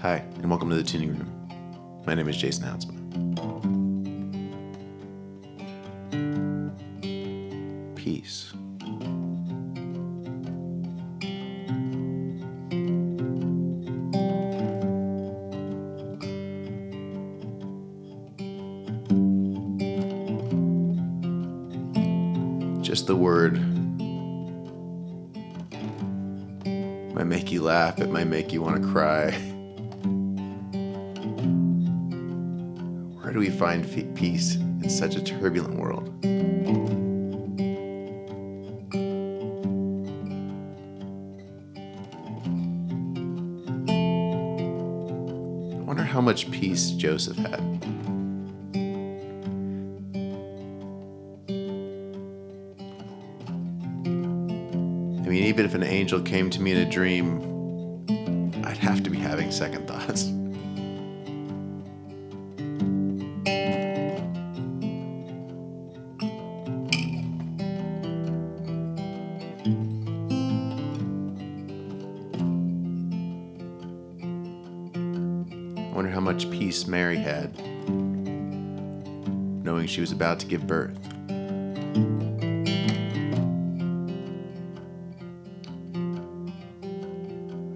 Hi, and welcome to the Tuning Room. My name is Jason Houtsma. Peace. Just the word might make you laugh, it might make you want to cry. do we find peace in such a turbulent world? I wonder how much peace Joseph had. I mean, even if an angel came to me in a dream, I'd have to be having second thoughts. wonder how much peace Mary had, knowing she was about to give birth.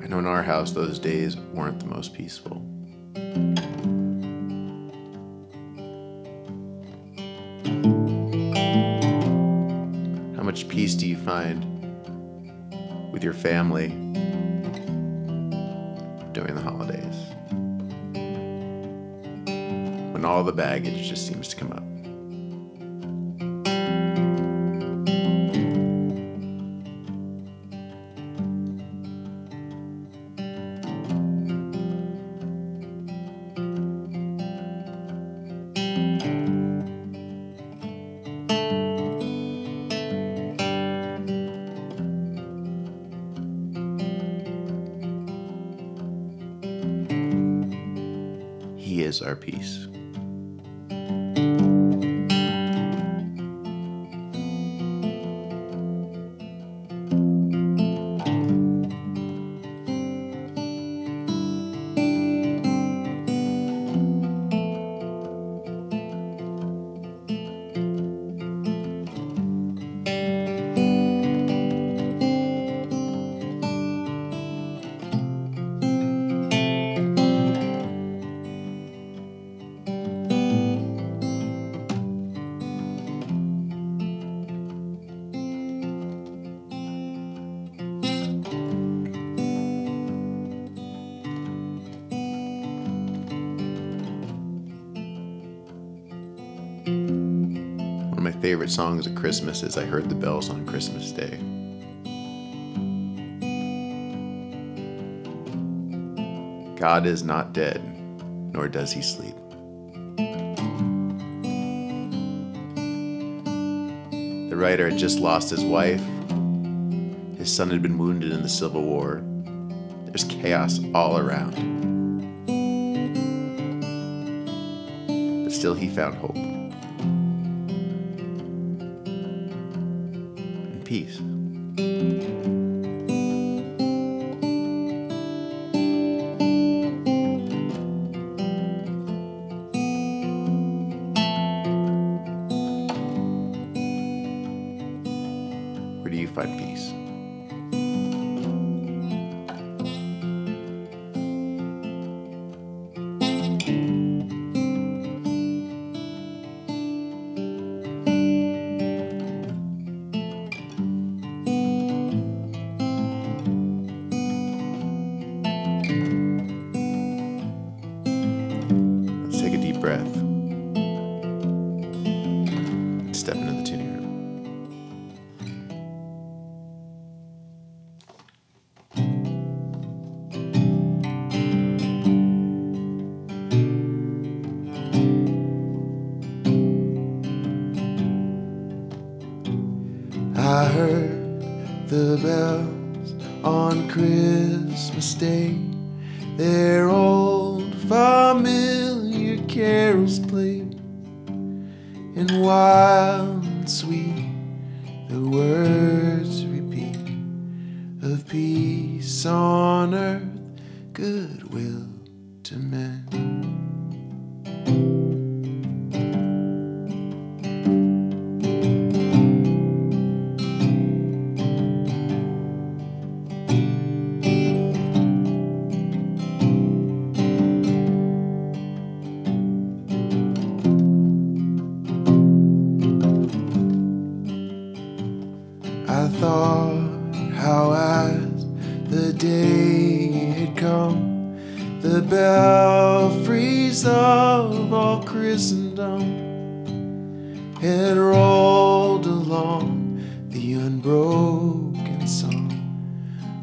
I know in our house those days weren't the most peaceful. How much peace do you find with your family When all the baggage just seems to come up. He is our peace. Favorite songs at Christmas is I Heard the Bells on Christmas Day. God is not dead, nor does he sleep. The writer had just lost his wife. His son had been wounded in the Civil War. There's chaos all around. But still, he found hope peace. Christmas Day. Their old familiar carols played, and wild and sweet the words repeat of peace on earth, I thought how as the day had come, the belfries of all Christendom had rolled along the unbroken song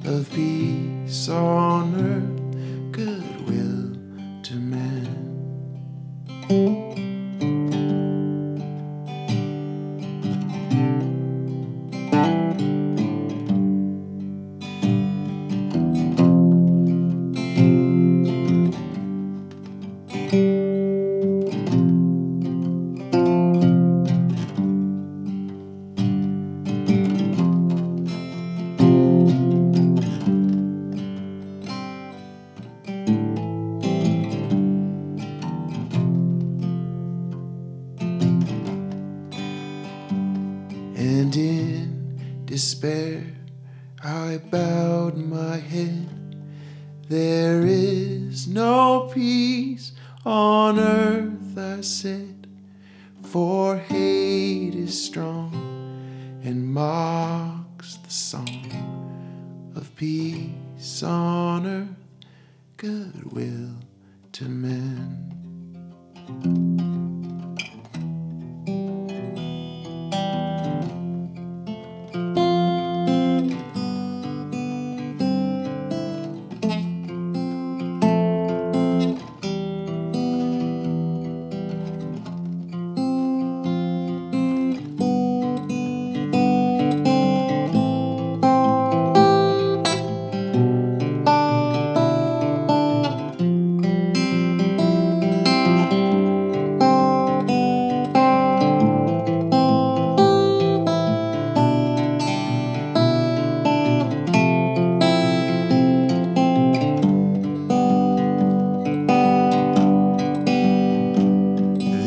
of peace on earth, despair I bowed my head. There is no peace on earth, I said, for hate is strong and mocks the song of peace on earth, goodwill to men.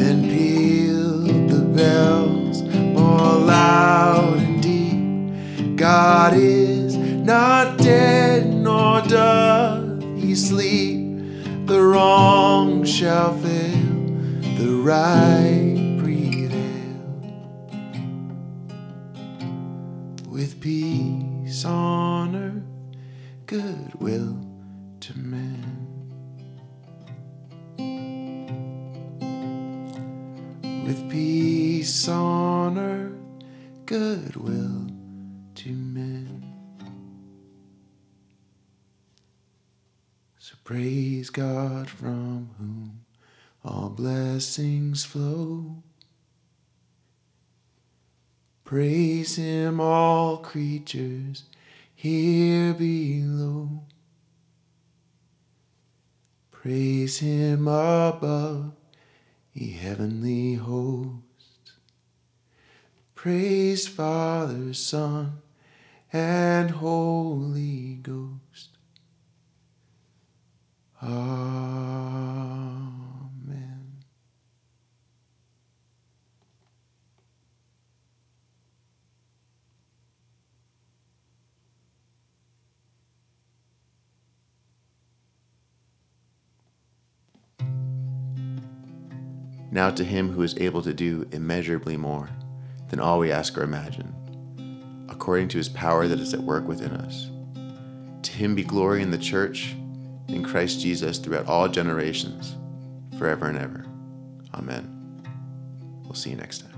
Then pealed the bells more loud and deep. God is not dead, nor doth he sleep. The wrong shall fail, the right prevail. With peace on earth, goodwill to men. With peace on earth, goodwill to men. So praise God from whom all blessings flow. Praise Him, all creatures here below. Praise Him above ye heavenly hosts. Praise Father, Son, and Holy Ghost. Amen. Now to him who is able to do immeasurably more than all we ask or imagine, according to his power that is at work within us. To him be glory in the church, in Christ Jesus, throughout all generations, forever and ever. Amen. We'll see you next time.